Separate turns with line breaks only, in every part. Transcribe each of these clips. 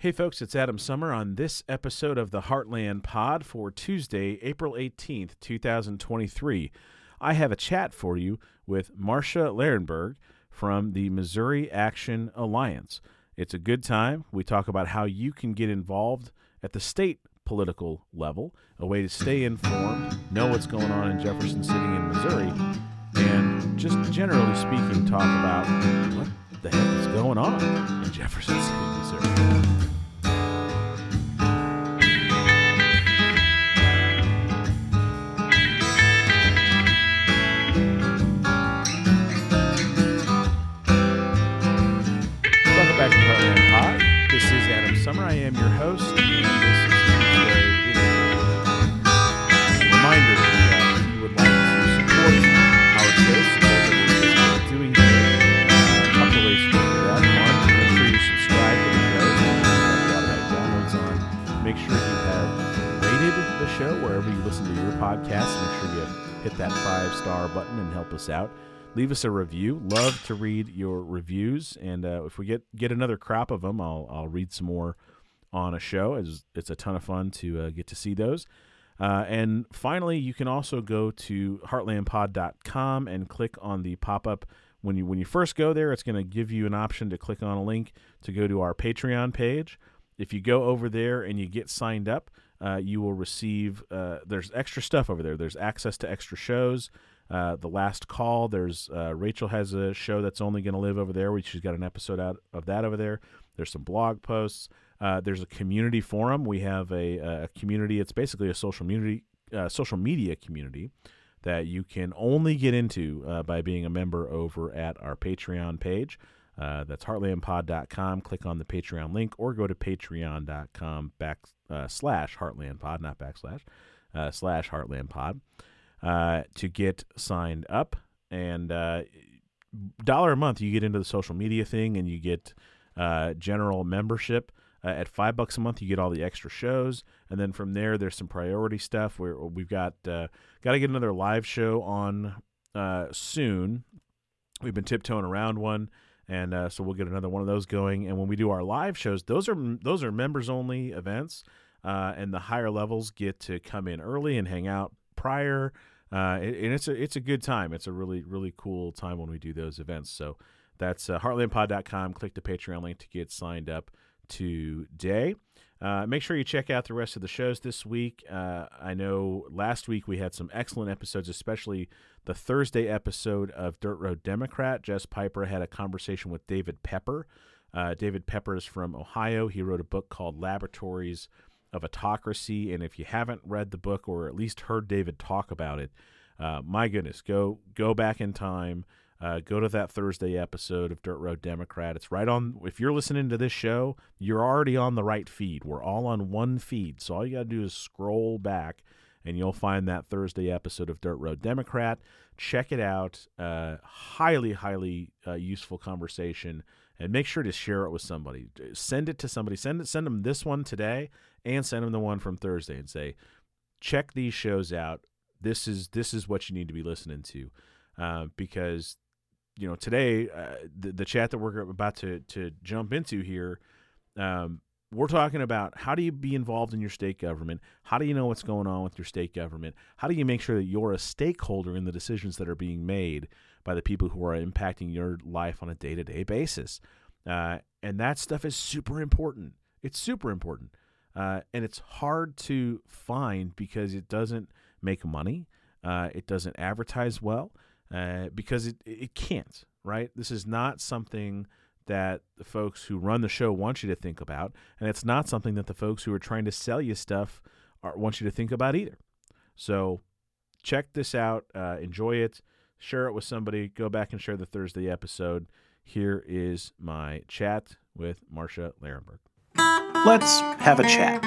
Hey, folks, it's Adam Sommer on this episode of the Heartland Pod for Tuesday, April 18th, 2023. I have a chat for you with Marsha Lerenberg from the Missouri Action Alliance. It's a good time. We talk about how you can get involved at the state political level, a way to stay informed, know what's going on in Jefferson City in Missouri, and just generally speaking, talk about what the heck is going on in Jefferson City, Missouri. Sommer. I am your host, and this is reminder that if you would like to support our show, doing uh, a couple ways to do that. One, make sure you subscribe to the show. Got downloads on. Make sure you have rated the show wherever you listen to your podcast. Make sure you hit that five star button and help us out leave us a review. Love to read your reviews, and uh, if we get get another crop of them, I'll I'll read some more on a show. It's, it's a ton of fun to uh, get to see those. Uh, and finally, you can also go to heartlandpod.com and click on the pop up. When you when you first go there, it's going to give you an option to click on a link to go to our Patreon page. If you go over there and you get signed up, uh, you will receive uh, there's extra stuff over there. There's access to extra shows. Uh, the last call. There's uh, Rachel has a show that's only going to live over there. She's got an episode out of that over there. There's some blog posts. Uh, there's a community forum. We have a, a community. It's basically a social community, uh, social media community that you can only get into uh, by being a member over at our Patreon page. Uh, that's heartlandpod.com. Click on the Patreon link or go to patreon.com back slash heartlandpod, not backslash, slash heartlandpod uh, to get signed up. And uh, dollar a month, you get into the social media thing, and you get uh, general membership. Uh, at five bucks a month, you get all the extra shows, and then from there, there's some priority stuff where we've got uh, got to get another live show on uh, soon. We've been tiptoeing around one, and so we'll get another one of those going. And when we do our live shows, those are those are members only events, and the higher levels get to come in early and hang out prior. Uh, and it's a it's a good time. It's a really really cool time when we do those events. So that's uh, heartlandpod.com. Click the Patreon link to get signed up today. Uh, make sure you check out the rest of the shows this week. Uh, I know last week we had some excellent episodes, especially the Thursday episode of Dirt Road Democrat. Jess Piper had a conversation with David Pepper. Uh, David Pepper is from Ohio. He wrote a book called Laboratories of autocracy. And if you haven't read the book or at least heard David talk about it, uh, my goodness, go go back in time. Uh, go to that Thursday episode of Dirt Road Democrat. It's right on. If you're listening to this show, you're already on the right feed. We're all on one feed. So all you got to do is scroll back and you'll find that Thursday episode of Dirt Road Democrat. Check it out. Uh, highly, highly uh, useful conversation. And make sure to share it with somebody. Send it to somebody. Send it. Send them this one today, and send them the one from Thursday, and say, check these shows out. This is this is what you need to be listening to, uh, because you know today uh, the the chat that we're about to to jump into here. Um, we're talking about how do you be involved in your state government? How do you know what's going on with your state government? How do you make sure that you're a stakeholder in the decisions that are being made by the people who are impacting your life on a day to day basis? Uh, and that stuff is super important. It's super important. Uh, and it's hard to find because it doesn't make money. Uh, it doesn't advertise well uh, because it, it can't, right? This is not something that the folks who run the show want you to think about, and it's not something that the folks who are trying to sell you stuff are, want you to think about either. So check this out, uh, enjoy it, share it with somebody, go back and share the Thursday episode. Here is my chat with Marsha Lerenberg.
Let's have a chat.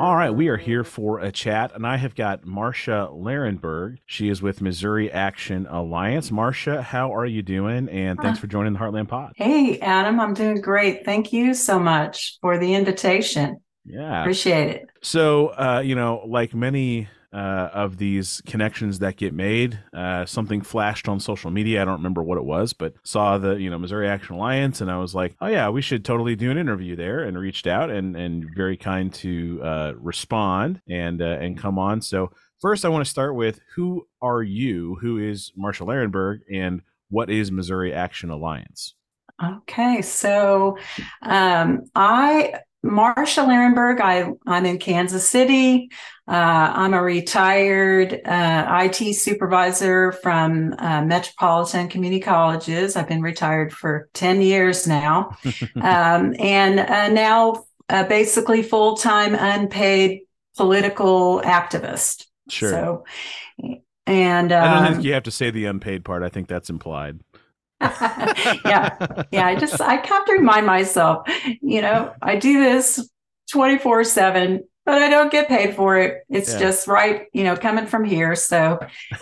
All right, we are here for a chat, and I have got Marsha Lerenberg. She is with Missouri Action Alliance. Marsha, how are you doing? And thanks for joining the Heartland Pod.
Hey, Adam, I'm doing great. Thank you so much for the invitation.
Yeah,
appreciate it.
So, uh, you know, like many uh, of these connections that get made. Uh, something flashed on social media. I don't remember what it was, but saw the you know Missouri Action Alliance, and I was like, oh yeah, we should totally do an interview there. And reached out and and very kind to uh, respond and uh, and come on. So first, I want to start with who are you? Who is Marsha Lerenberg, and what is Missouri Action Alliance?
Okay, so um, I Marsha Lerenberg. I I'm in Kansas City. Uh, I'm a retired uh, IT supervisor from uh, Metropolitan Community Colleges. I've been retired for ten years now, um, and uh, now uh, basically full time unpaid political activist.
Sure.
So, and
I don't
um,
think you have to say the unpaid part. I think that's implied.
yeah yeah i just i have to remind myself you know i do this 24 7 but i don't get paid for it it's
Yeah.
just right you know coming from here so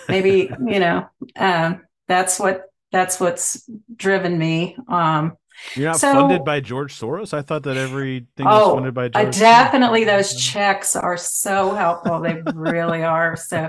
maybe you know um that's what that's what's driven me um
You're not
So-
funded by George Soros. I thought that everything was
Oh,
funded by
I
George.
definitely those checks are so helpful. They really are. So,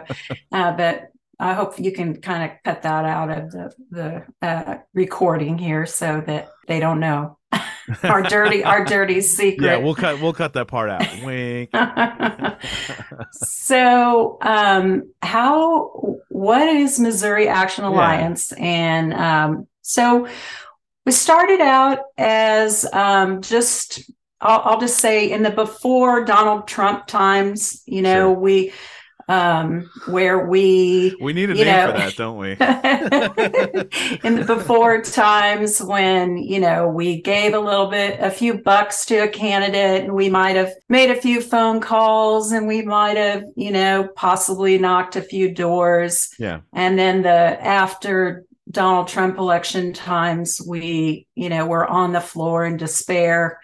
uh, but I hope you can kind of cut that out of the the uh, recording here so that they don't know our dirty our dirty secret.
Yeah, we'll cut. We'll cut that part out. Wink.
so um how what is missouri action alliance and um so we started out as um just I'll, I'll just say in the before donald trump times you know
Sure.
we um where we
We need a name
know-
for that, don't we?
in the before times when you know we gave a little bit a few bucks to a candidate and we might have made a few phone calls and we might have you know possibly knocked a few doors
Yeah.
and then the after donald trump election times we you know were on the floor in despair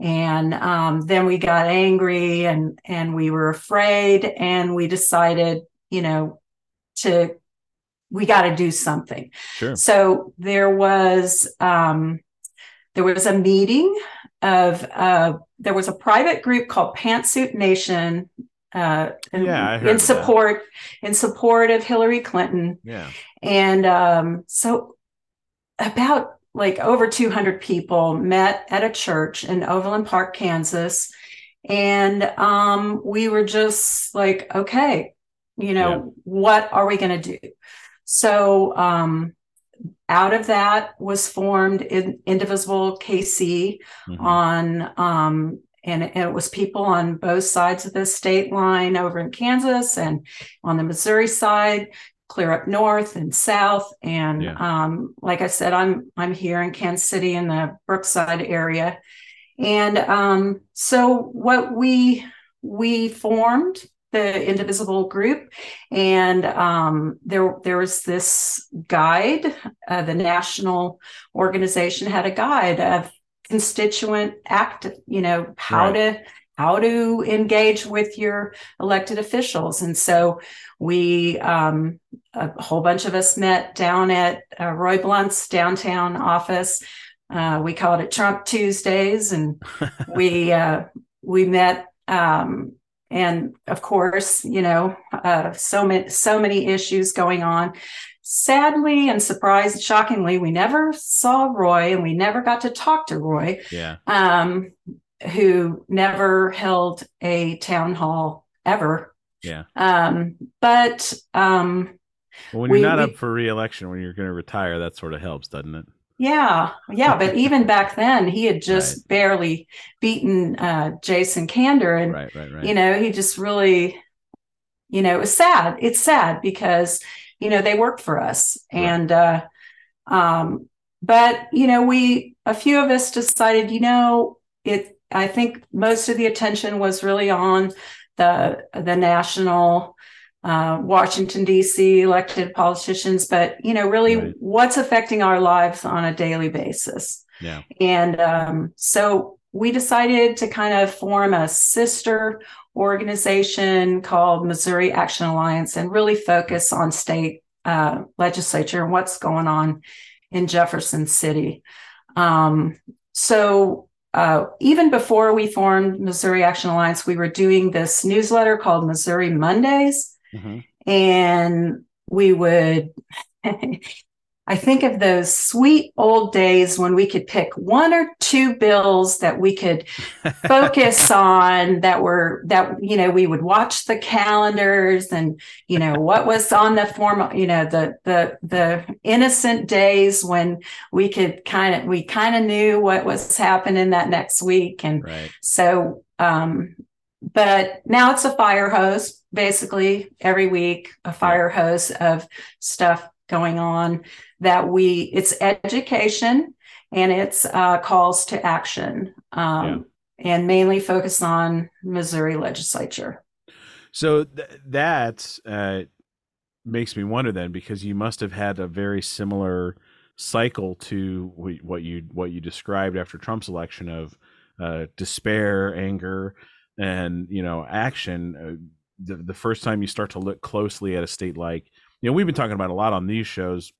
and um, then we got angry and and we were afraid and we decided you know to we got to do something
Sure.
so there was um, there was a meeting of uh, there was a private group called Pantsuit Nation uh, in,
Yeah,
in
of that.
support in support of Hillary Clinton,
Yeah.
and um, so about like over 200 people met at a church in Overland Park, Kansas, and um, we were just like, okay, you know,
Yeah.
what are we going to do? So um, out of that was formed in Indivisible KC
Mhm.
on um and it, it was people on both sides of the state line over in Kansas and on the Missouri side clear up north and south and
Yeah.
um like I said I'm I'm here in Kansas City in the Brookside area and um so what we we formed the indivisible group and um there there was this guide uh, the national organization had a guide of constituent act you know how
Right.
to how to engage with your elected officials. And so we um, a whole bunch of us met down at uh, roy blunt's downtown office. Uh, we called it trump tuesdays and we uh, we met um, and of course you know uh, so many so many issues going on. Sadly and surprised shockingly we never saw roy and we never got to talk to roy.
Yeah.
um, who never held a town hall ever
Yeah.
um, but um,
Well, when
We-
you're not
we-
up for reelection, when you're going to retire, that sort of helps, doesn't it?
yeah yeah but even back then he had just barely beaten uh, jason kander and
Right. Right. Right.
you know he just really you know it was sad it's sad because you know they worked for us
Right.
and uh um but you know we a few of us decided you know it i think most of the attention was really on the the national uh, Washington D.C. elected politicians, but you know, really,
Right.
what's affecting our lives on a daily basis.
yeah.
And um, so we decided to kind of form a sister organization called Missouri Action Alliance and really focus on state uh, legislature and what's going on in Jefferson City. Um, so uh, even before we formed Missouri Action Alliance, we were doing this newsletter called Missouri Mondays.
Mm-hmm.
and we would I think of those sweet old days when we could pick one or two bills that we could focus on that were that you know we would watch the calendars and you know what was on the form you know the the the innocent days when we could kind of we kind of knew what was happening that next week and
Right.
so um but now it's a fire hose basically every week a fire hose of stuff going on that we it's education and it's uh, calls to action um, and mainly focus on missouri legislature
So th- that uh, makes me wonder then, because you must have had a very similar cycle to wh- what you what you described after Trump's election of uh, despair, anger, and you know action. Uh, the the first time you start to look closely at a state like you know we've been talking about a lot on these shows.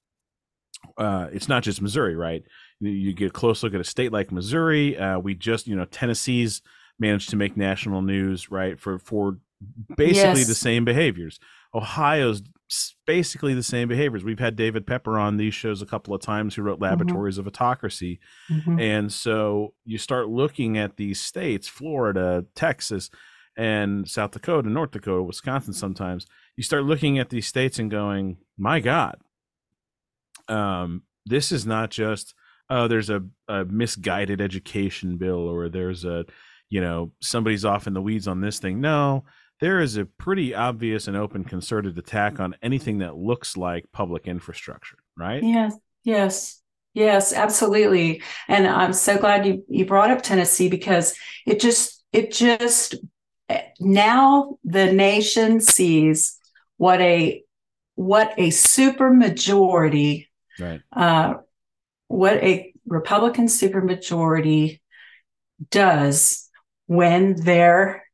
Uh, it's not just Missouri, right? You, get a close look at a state like Missouri. Uh, we just you know Tennessee's managed to make national news, right? For for basically
Yes.
the same behaviors. Ohio's basically the same behaviors. We've had David Pepper on these shows a couple of times who wrote Laboratories of Autocracy.
Mhm.
And so you start looking at these states, Florida, Texas, and South Dakota, North Dakota, Wisconsin sometimes. You start looking at these states and going, my God, um, this is not just, oh, there's a, a misguided education bill or there's a, you know, somebody's off in the weeds on this thing. No, there is a pretty obvious and open concerted attack on anything that looks like public infrastructure, right?
yes yes yes absolutely and i'm so glad you you brought up tennessee because it just it just now the nation sees what a what a super majority
Right.
uh, what a Republican supermajority does when they're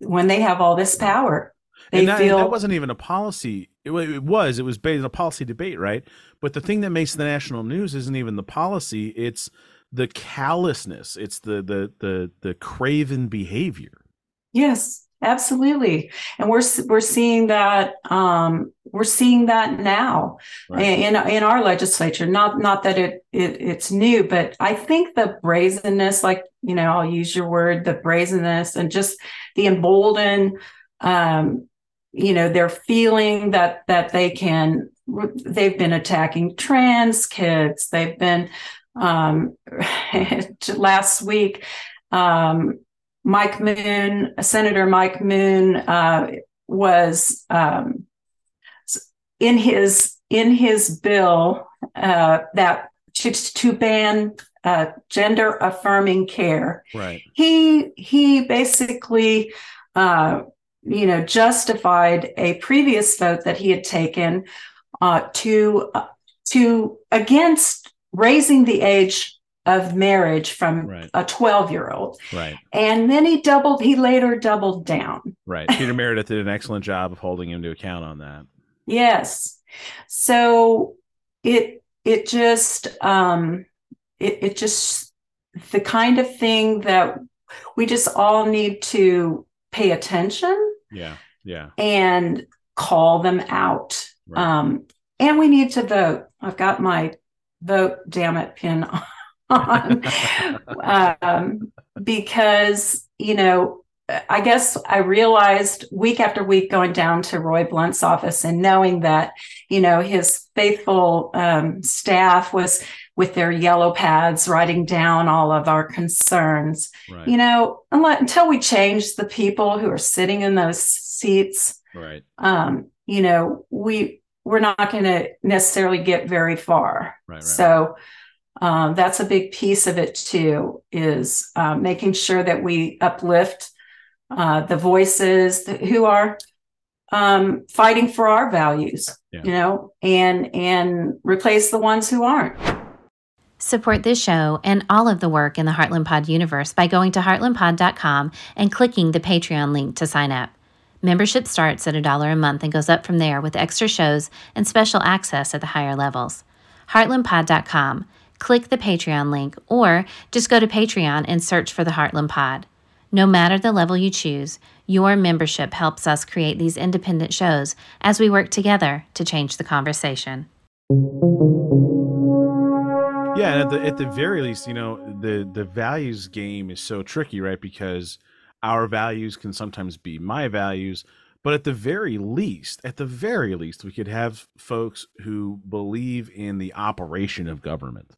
when they have all this power. They
and that,
feel
that wasn't even a policy. It, it was. It was based on a policy debate, right? But the thing that makes the national news isn't even the policy. It's the callousness. It's the the the the craven behavior.
Yes, absolutely, and we're we're seeing that um, we're seeing that now
Right.
in in our legislature. Not not that it, it it's new, but I think the brazenness, like you know, I'll use your word, the brazenness, and just the emboldened. Um, you know, they're feeling that that they can. They've been attacking trans kids. They've been um, last week. Um, Mike Moon, Senator Mike Moon, uh, was um, in his in his bill uh, that to, to ban uh, gender affirming care.
Right.
He he basically, uh, you know, justified a previous vote that he had taken uh, to uh, to against raising the age of marriage from
Right.
a 12 year old
Right.
and then he doubled he later doubled down
Right. Peter Merideth did an excellent job of holding him to account on that.
Yes. So it it just um it, it just the kind of thing that we just all need to pay attention
Yeah. Yeah.
and call them out.
Right.
Um and we need to vote. I've got my vote damn it pin on um, because you know i guess i realized week after week going down to roy blunt's office and knowing that you know his faithful um, staff was with their yellow pads writing down all of our concerns
right.
you know unless, until we change the people who are sitting in those seats
right.
um, you know we we're not going to necessarily get very far
Right. Right.
so um, that's a big piece of it too, is uh, making sure that we uplift uh, the voices that, who are um, fighting for our values,
Yeah.
you know, and and replace the ones who aren't.
Support this show and all of the work in the Heartland Pod universe by going to heartlandpod.com and clicking the Patreon link to sign up. Membership starts at a dollar a month and goes up from there with extra shows and special access at the higher levels. Heartlandpod.com. Click the Patreon link or just go to Patreon and search for the Heartland Pod. No matter the level you choose, your membership helps us create these independent shows as we work together to change the conversation.
Yeah, and at the at the very least, you know, the the values game is so tricky, right? Because our values can sometimes be my values, but at the very least, at the very least, we could have folks who believe in the operation of government,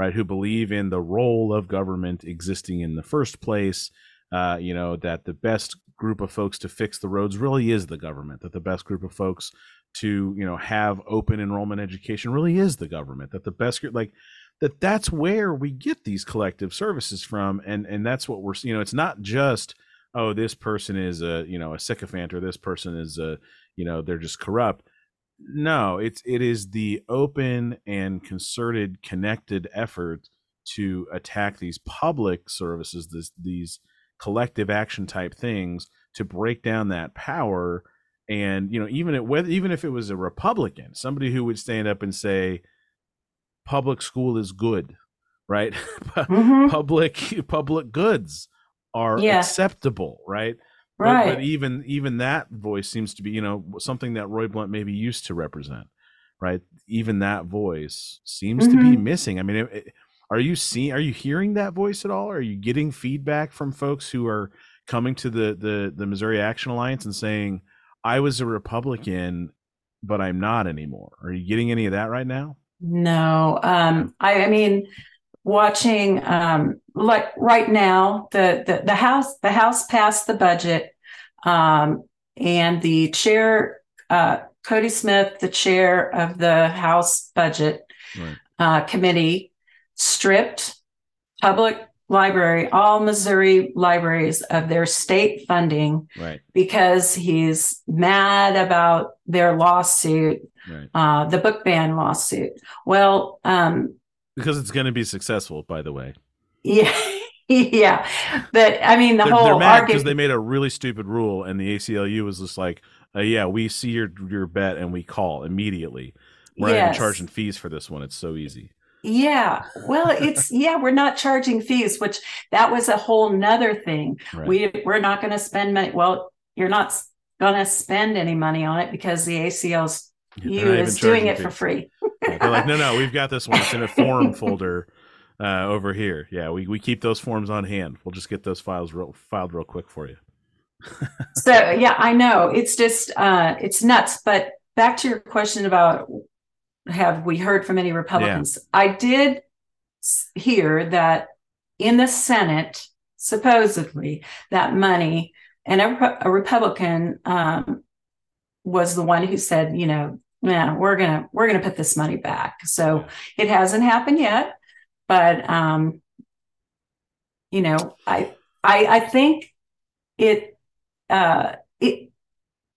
right? Who believe in the role of government existing in the first place. Uh, you know that the best group of folks to fix the roads really is the government. That the best group of folks to you know have open enrollment education really is the government. That the best group, like that that's where we get these collective services from and and that's what we're you know it's not just oh this person is a you know a sycophant or this person is a you know they're just corrupt no it's it is the open and concerted connected effort to attack these public services this, these collective action type things to break down that power and you know even it whether even if it was a republican somebody who would stand up and say public school is good, right? mm-hmm. Public public goods are yeah. acceptable, right?
Right.
But, but, even even that voice seems to be, you know, something that Roy Blunt maybe used to represent, right? Even that voice seems mm-hmm. to be mm-hmm. missing. I mean, it, it, are you seeing? Are you hearing that voice at all? Are you getting feedback from folks who are coming to the the the Missouri Action Alliance and saying, "I was a Republican, but I'm not anymore"? Are you getting any of that right now?
No, um, I, I mean, watching um, like right now, the, the the house the house passed the budget, um, and the chair uh, Cody Smith, the chair of the House Budget right. uh, Committee, stripped public library, all Missouri libraries of their state funding
right.
because he's mad about their lawsuit, right. uh, the book ban lawsuit. Well, um,
because it's going to be successful, by the way.
Yeah. yeah. But I mean, the
they're,
whole
they're mad because they made a really stupid rule and the ACLU was just like, uh, yeah, we see your, your bet and we call immediately. We're yes. not even charging fees for this one. It's so easy.
Yeah. Well, it's yeah, we're not charging fees, which that was a whole nother thing. Right. We we're not going to spend money. Well, you're not going to spend any money on it because the ACL's you is doing it fees. for free.
they're like, no, no, we've got this one. It's in a form folder uh, over here. Yeah, we, we keep those forms on hand. We'll just get those files real, filed real quick for you.
so yeah, I know it's just uh, it's nuts. But back to your question about have we heard from any Republicans? Yeah. I did hear that in the Senate, supposedly, that money, and a, a Republican um, was the one who said, you know, yeah, we're gonna we're gonna put this money back. So it hasn't happened yet, but um, you know, I I I think it uh, it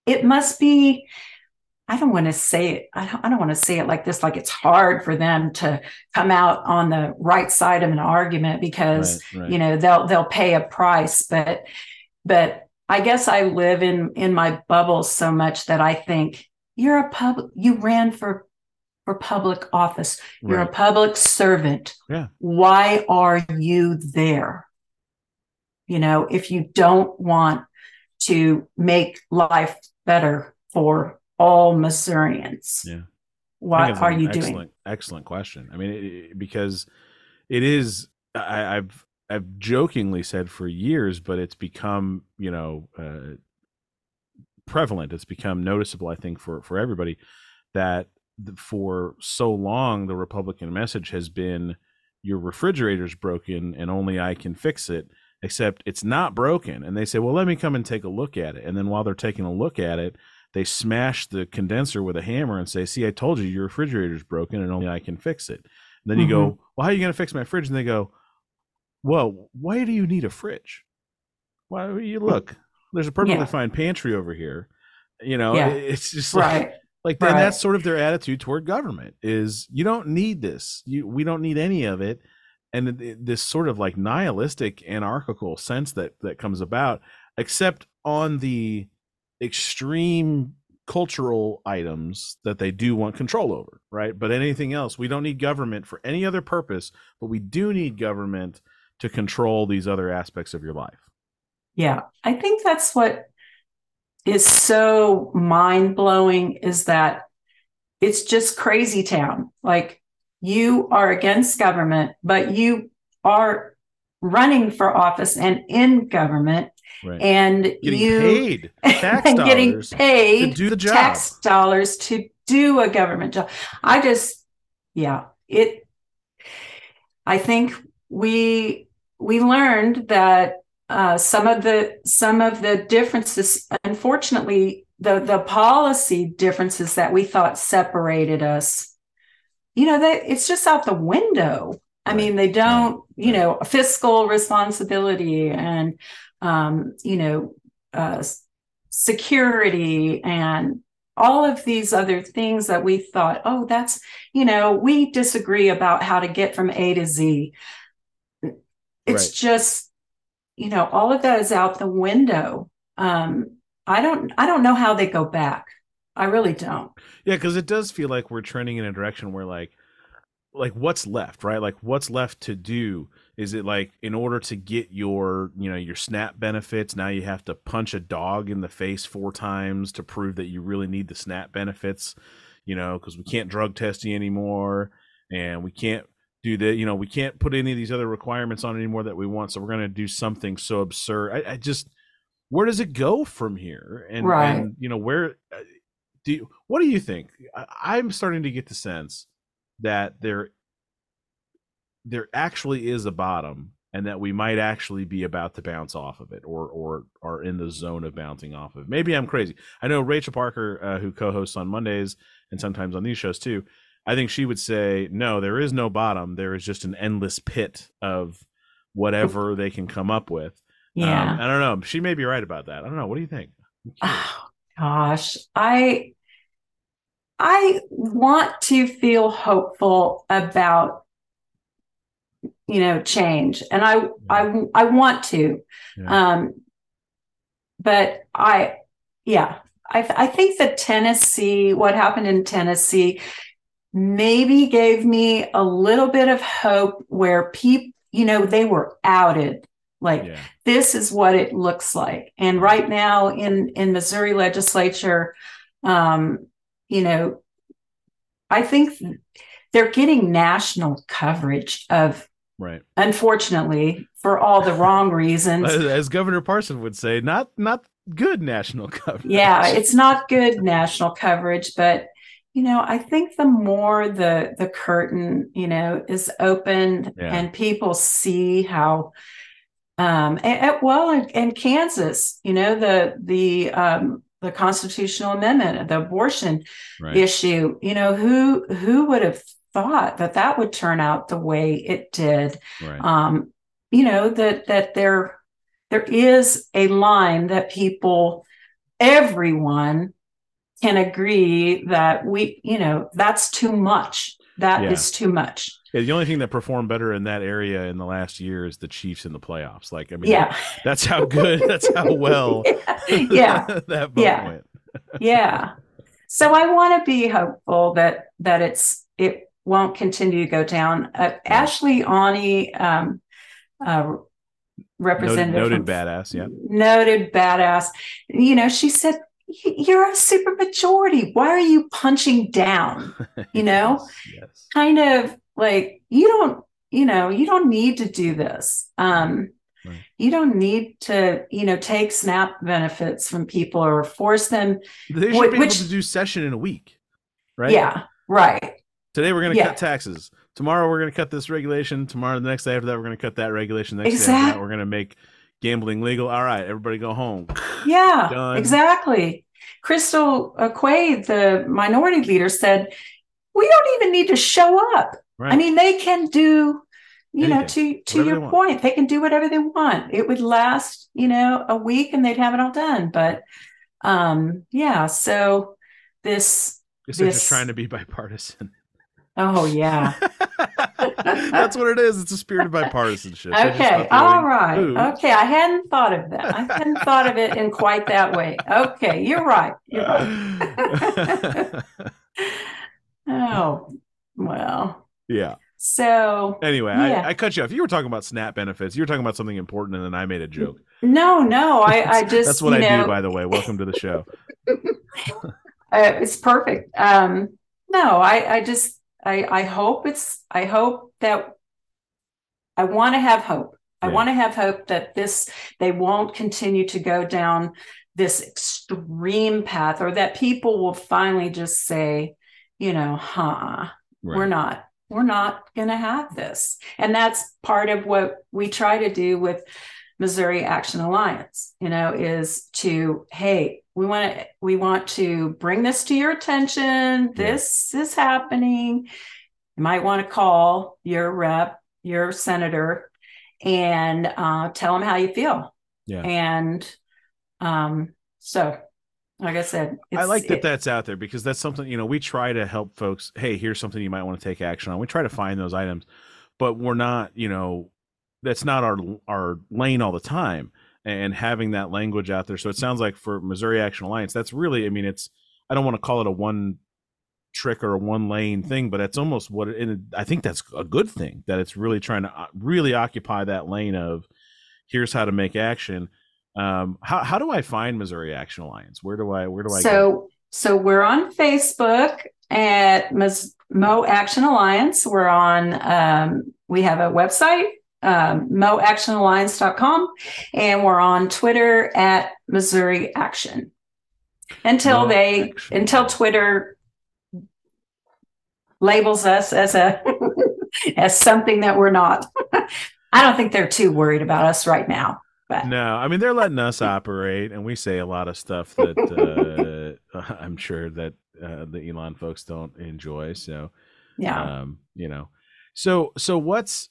it must be I don't want to say it. I don't, I don't want to say it like this, like it's hard for them to come out on the right side of an argument because right, right. you know they'll they'll pay a price. But but I guess I live in in my bubble so much that I think you're a public. You ran for for public office. You're right. a public servant.
Yeah.
Why are you there? You know, if you don't want to make life better for all Missourians?
Yeah.
What are you
excellent,
doing?
Excellent question. I mean, it, because it is, I, I've, I've jokingly said for years, but it's become, you know, uh, prevalent. It's become noticeable, I think, for for everybody that for so long the Republican message has been your refrigerator's broken and only I can fix it. Except it's not broken, and they say, "Well, let me come and take a look at it." And then while they're taking a look at it, they smash the condenser with a hammer and say, "See, I told you your refrigerator's broken and only I can fix it." And then mm-hmm. you go, mm-hmm. "Well, how are you going to fix my fridge?" And they go, "Well, why do you need a fridge? Why you look? There's a perfectly yeah. fine pantry over here." You know, yeah. it's just right. like like then right. that's sort of their attitude toward government is you don't need this. You we don't need any of it. And this sort of like nihilistic anarchical sense that that comes about except on the extreme cultural items that they do want control over, right? But anything else, we don't need government for any other purpose, but we do need government to control these other aspects of your life.
Yeah. I think that's what is so mind blowing is that it's just crazy town. Like you are against government, but you are running for office and in government.
Right.
And
getting
you
paid tax
and getting paid
to do the job.
tax dollars to do a government job. I just, yeah, it. I think we we learned that uh, some of the some of the differences, unfortunately, the the policy differences that we thought separated us, you know, that it's just out the window. I
Right.
mean, they don't, you know, fiscal responsibility and, um, you know, uh, security and all of these other things that we thought, oh, that's, you know, we disagree about how to get from A to Z. It's
Right.
just, you know, all of that is out the window. Um, I don't, I don't know how they go back. I really don't.
Yeah, because it does feel like we're trending in a direction where like like what's left, right? Like what's left to do? Is it like in order to get your, you know, your SNAP benefits, now you have to punch a dog in the face four times to prove that you really need the SNAP benefits, you know, because we can't drug test you anymore and we can't do the, you know, we can't put any of these other requirements on anymore that we want. So we're going to do something so absurd. I, I just, where does it go from here? And,
Right.
and you know, where uh, do you, what do you think? I, I'm starting to get the sense that there there actually is a bottom and that we might actually be about to bounce off of it or or are in the zone of bouncing off of it. Maybe I'm crazy. I know Rachel Parker, uh, who co-hosts on Mondays and sometimes on these shows too. I think she would say, no, there is no bottom. There is just an endless pit of whatever they can come up with.
Yeah.
Um, I don't know. She may be right about that. I don't know. What do you think?
Oh gosh, I I want to feel hopeful about you know change, and I I I want to,
Yeah.
um, but I yeah I I think that Tennessee, what happened in Tennessee, maybe gave me a little bit of hope where people you know they were outed like
yeah.
this is what it looks like and right now in in missouri legislature um you know i think they're getting national coverage of
Right.
unfortunately for all the wrong reasons
As, as Governor Parson would say, not not good national coverage.
yeah it's not good national coverage but you know i think the more the the curtain you know is opened
Yeah.
and people see how um and- well in, in kansas you know the the um the constitutional amendment the abortion
right.
issue you know who who would have thought that that would turn out the way it did
right.
um, you know that that there there is a line that people everyone can agree that we you know that's too much That is
Yeah.
too much
Yeah, the only thing that performed better in that area in the last year is the Chiefs in the playoffs. Like, I mean,
yeah
that's how good, that's how well
yeah
that vote
Yeah.
went.
yeah so i want to be hopeful that that it's it won't continue to go down uh, Ashley Aune um uh
Noted,
representative
noted
from
badass. Yeah.
noted badass. You know, she said, "Y- You're a super majority. Why are you punching down? You know?
Yes, yes.
Kind of like, you don't, you know, you don't need to do this. Um,
Right.
You don't need to, you know, take SNAP benefits from people or force them.
They should
Wh-
be
which-
able to do session in a week, right?
Yeah, right.
Today we're going to
Yeah.
cut taxes. Tomorrow we're going to cut this regulation. Tomorrow, the next day after that, we're going to cut that regulation. The next day after that, we're going to make gambling legal. All right, everybody go home.
Yeah,
Done.
exactly. Crystal Quade, the minority leader, said, "We don't even need to show up.
Right.
I mean, they can do, you know, to to
Whatever they
your
want.
point, they can do whatever they want. It would last, you know, a week and they'd have it all done. But um, yeah, so this,
they're
this-
just trying to be bipartisan.
Oh yeah,
That's what it is. It's a spirit of bipartisanship.
Okay,
All right. they
all
would-
right,
Ooh.
okay. I hadn't thought of that. I hadn't thought of it in quite that way. Okay, you're right. You're right. Oh well,
yeah.
so
Anyway,
Yeah.
I, I cut you off. You were talking about SNAP benefits. You were talking about something important, and then I made a joke.
No, no, I, I just
That's what I
know,
do, by the way. Welcome to the show.
uh, it's perfect. Um, no, I, I just, I, I hope it's, I hope that I want to have hope. I
Yeah.
want to have hope that this, they won't continue to go down this extreme path or that people will finally just say, you know, huh, we're not, we're not going to have this. And that's part of what we try to do with Missouri Action Alliance, you know, is to, hey, we want to we want to bring this to your attention. This is happening. You might want to call your rep, your senator, and uh, tell them how you feel.
Yeah.
And um, so, like I said,
I like that
it-
that's out there because that's something, you know, we try to help folks. Hey, here's something you might want to take action on. We try to find those items, but we're not, you know, that's not our our lane all the time. And having that language out there. So it sounds like for Missouri Action Alliance, that's really, I mean, it's, I don't want to call it a one trick or a one lane thing, but it's almost what it, and I think that's a good thing that it's really trying to uh, really occupy that lane of here's how to make action. Um, how, how do I find Missouri Action Alliance? Where do I, where do I go?
so so we're on Facebook at Ms. Mo Action Alliance. We're on um, we have a website, um, moactionalliance.com, and we're on Twitter at Missouri Action. Until
Mo
they
Action.
until Twitter labels us as a as something that we're not. I don't think they're too worried about us right now. But
No, I mean they're letting us operate, and we say a lot of stuff that uh, I'm sure that uh, the Elon folks don't enjoy. So,
yeah.
um, you know, so so what's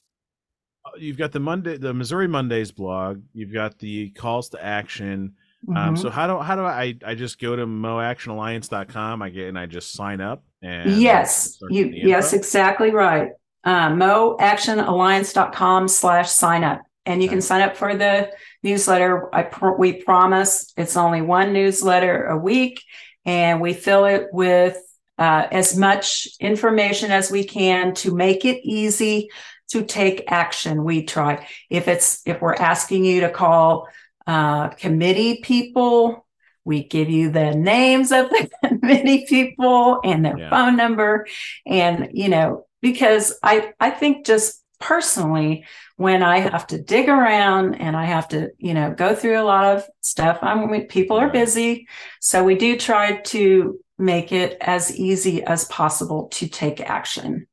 you've got the Monday, the Missouri Mondays blog. You've got the calls to action. Um,
Mhm.
so how do how do I I just go to moactionalliance.com? I get and I just sign up and
yes you yes exactly right uh, moactionalliance.com slash sign up and you can sign up for the newsletter i pr- we promise it's only one newsletter a week and we fill it with uh, as much information as we can to make it easy to take action. We try. If it's if we're asking you to call uh, committee people we give you the names of the committee people and their
Yeah.
phone number. And you know because i i think just personally when i have to dig around and i have to you know go through a lot of stuff i mean people are busy. So we do try to make it as easy as possible to take action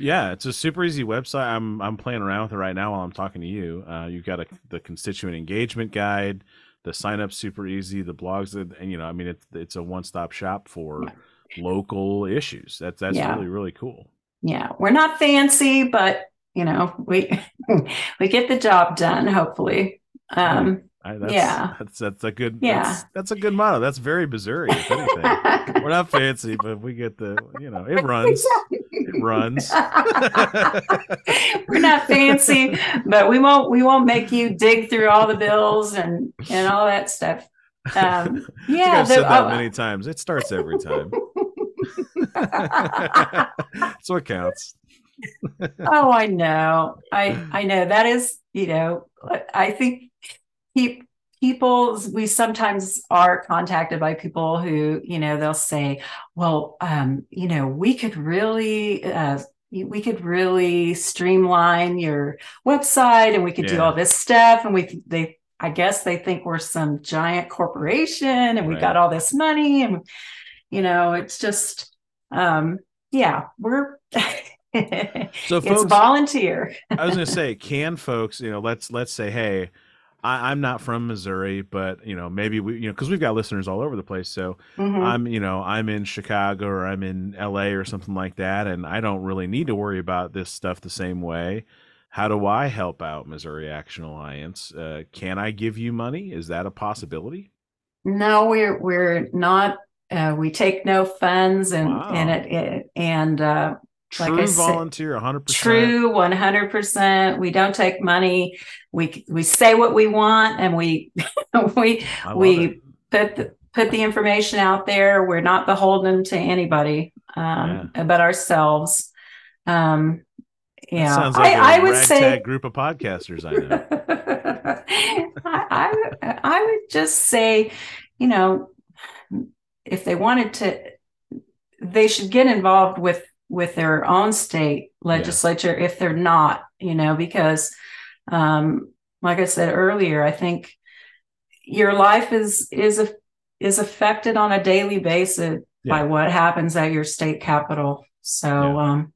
Yeah, it's a super easy website. I'm I'm playing around with it right now while I'm talking to you. Uh, you've got a, the constituent engagement guide, the sign up super easy, the blogs, that, and you know, I mean, it's it's a one stop shop for local issues. That's that's
Yeah.
really really cool.
yeah we're not fancy but you know we we get the job done hopefully um
I, that's,
Yeah.
that's that's a good
Yeah.
that's, that's a good motto. That's very Missouri. If anything, we're not fancy, but we get the you know it runs. It runs.
We're not fancy, but we won't we won't make you dig through all the bills and and all that stuff. Um, yeah,
I've
the-
said that
oh,
many times. It starts every time. That's what counts.
oh, I know. I I know that is you know I think pe- people we sometimes are contacted by people who you know they'll say, well, um, you know, we could really. Uh, we could really streamline your website and we could do all this stuff and we they i guess they think we're some giant corporation and we
Right.
got all this money and you know it's just um yeah we're
So
it's volunteer
I was going to say, can folks, you know, let's let's say, hey, I, I'm not from Missouri, but you know, maybe we, you know, because we've got listeners all over the place. So
Mhm.
I'm, you know, I'm in Chicago or I'm in LA or something like that, and I don't really need to worry about this stuff the same way. How do I help out Missouri Action Alliance? Uh, can I give you money? Is that a possibility?
no we're we're not uh, we take no funds and
Wow.
and it, it and uh
True
said,
volunteer, 100%.
True, one hundred percent. We don't take money. We we say what we want, and we we we
it.
put the, put the information out there. We're not beholden to anybody um, but ourselves. Um, Yeah,
sounds like
I,
a
I would say
group of podcasters I know.
I, I, I would just say, you know, if they wanted to, they should get involved with with their own state legislature if they're not, you know, because, um, like I said earlier, I think your life is is a, is affected on a daily basis
Yeah.
by what happens at your state capital. So,
Yeah.
um,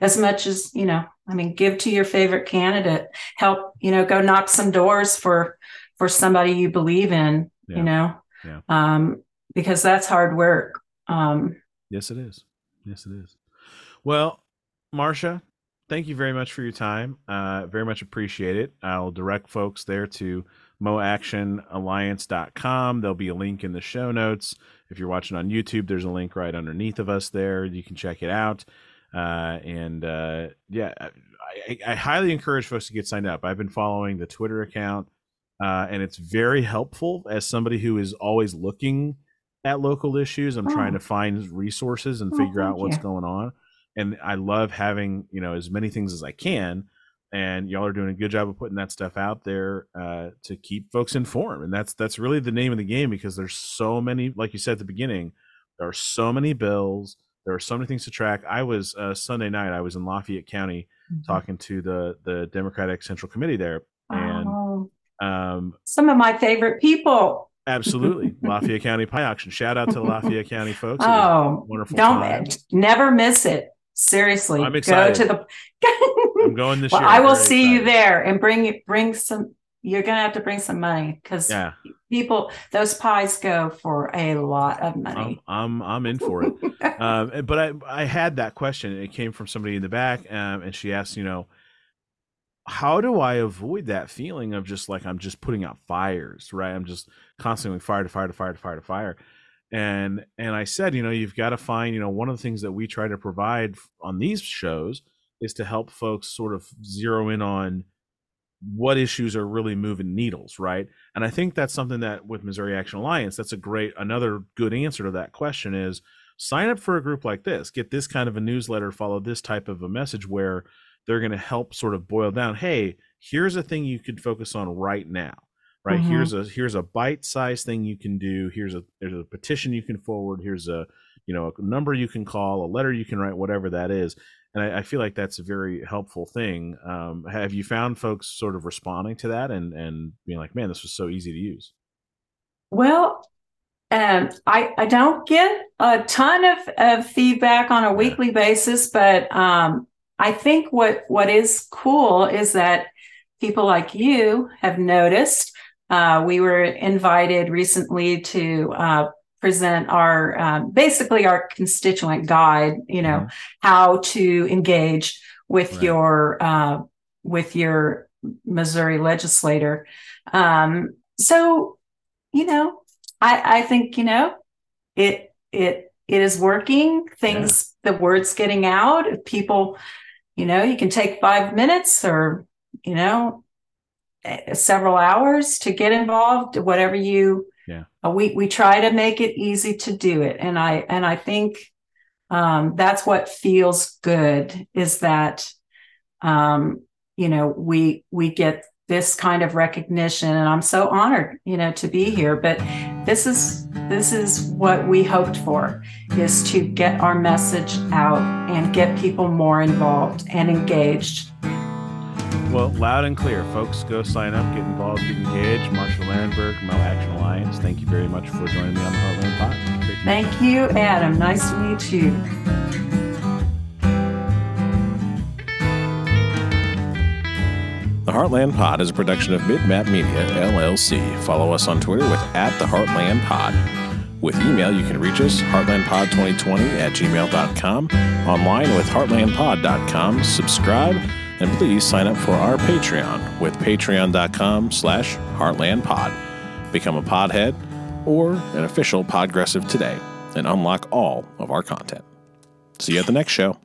as much as you know, I mean, give to your favorite candidate, help, you know, go knock some doors for for somebody you believe in,
Yeah.
you know,
Yeah.
um, because that's hard work. Um,
Yes, it is. Yes, it is. Well, Marsha, thank you very much for your time. Uh, very much appreciate it. I'll direct folks there to moactionalliance.com. There'll be a link in the show notes. If you're watching on YouTube, there's a link right underneath of us there. You can check it out. Uh, and uh, yeah, I, I, highly encourage folks to get signed up. I've been following the Twitter account, uh, and it's very helpful as somebody who is always looking at local issues. I'm trying
Oh.
to find resources and
Oh,
figure out what's
you.
going on. And I love having, you know, as many things as I can. And y'all are doing a good job of putting that stuff out there uh, to keep folks informed. And that's that's really the name of the game because there's so many, like you said at the beginning, there are so many bills. There are so many things to track. I was uh, Sunday night. I was in Lafayette County talking to the the Democratic Central Committee there, and
Oh,
um,
some of my favorite people.
absolutely Lafayette County Pie Auction. Shout out to the Lafayette County folks. It
Oh,
wonderful
don't
time.
never miss it. Seriously,
I'm
go to the.
I'm going this
well,
year.
I will
Very
see you there and bring bring some. You're gonna have to bring some money because
Yeah,
people those pies go for a lot of
I'm
money.
I'm I'm in for it. um, but I I had that question. It came from somebody in the back, um, and she asked, you know, how do I avoid that feeling of just like I'm just putting out fires, right? I'm just constantly fire to fire to fire to fire to fire. And and I said, you know, you've got to find, you know, one of the things that we try to provide on these shows is to help folks sort of zero in on what issues are really moving needles, right? And I think that's something that with Missouri Action Alliance, that's a great another good answer to that question is sign up for a group like this, get this kind of a newsletter, follow this type of a message where they're going to help sort of boil down, hey, here's a thing you could focus on right now. Right
Mhm.
here's a here's a bite-sized thing you can do. Here's a there's a petition you can forward. Here's a you know a number you can call, a letter you can write, whatever that is and I, I feel like that's a very helpful thing. Um, have you found folks sort of responding to that and and being like, man, this was so easy to use?
Well, um, I I don't get a ton of, of feedback on a weekly basis, but um, I think what what is cool is that people like you have noticed. Uh, we were invited recently to uh, present our um, basically our constituent guide. You know
Mhm.
how to engage with
Right.
your uh, with your Missouri legislator. Um, so you know I, I think you know it it it is working. Things the word's getting out. If People, you know, you can take five minutes or you know several hours to get involved. Whatever you,
Yeah.
uh, we we try to make it easy to do it, and I and I think um, that's what feels good is that um, you know we we get this kind of recognition and i'm so honored you know to be here but this is this is what we hoped for is to get our message out and get people more involved and engaged
Well, loud and clear, folks. Go sign up, get involved, get engaged. Marsha Lerenberg, Mo Action Alliance. Thank you very much for joining me on the Heartland Pod. Great to you.
thank you adam nice to meet you
The Heartland Pod is a production of Midmap Media, LLC. Follow us on Twitter with at the Heartland Pod. With email, you can reach us, heartlandpod2020 at gmail.com, online with heartlandpod.com, subscribe, and please sign up for our Patreon with patreon.com slash heartlandpod. Become a podhead or an official Podgressive today and unlock all of our content. See you at the next show.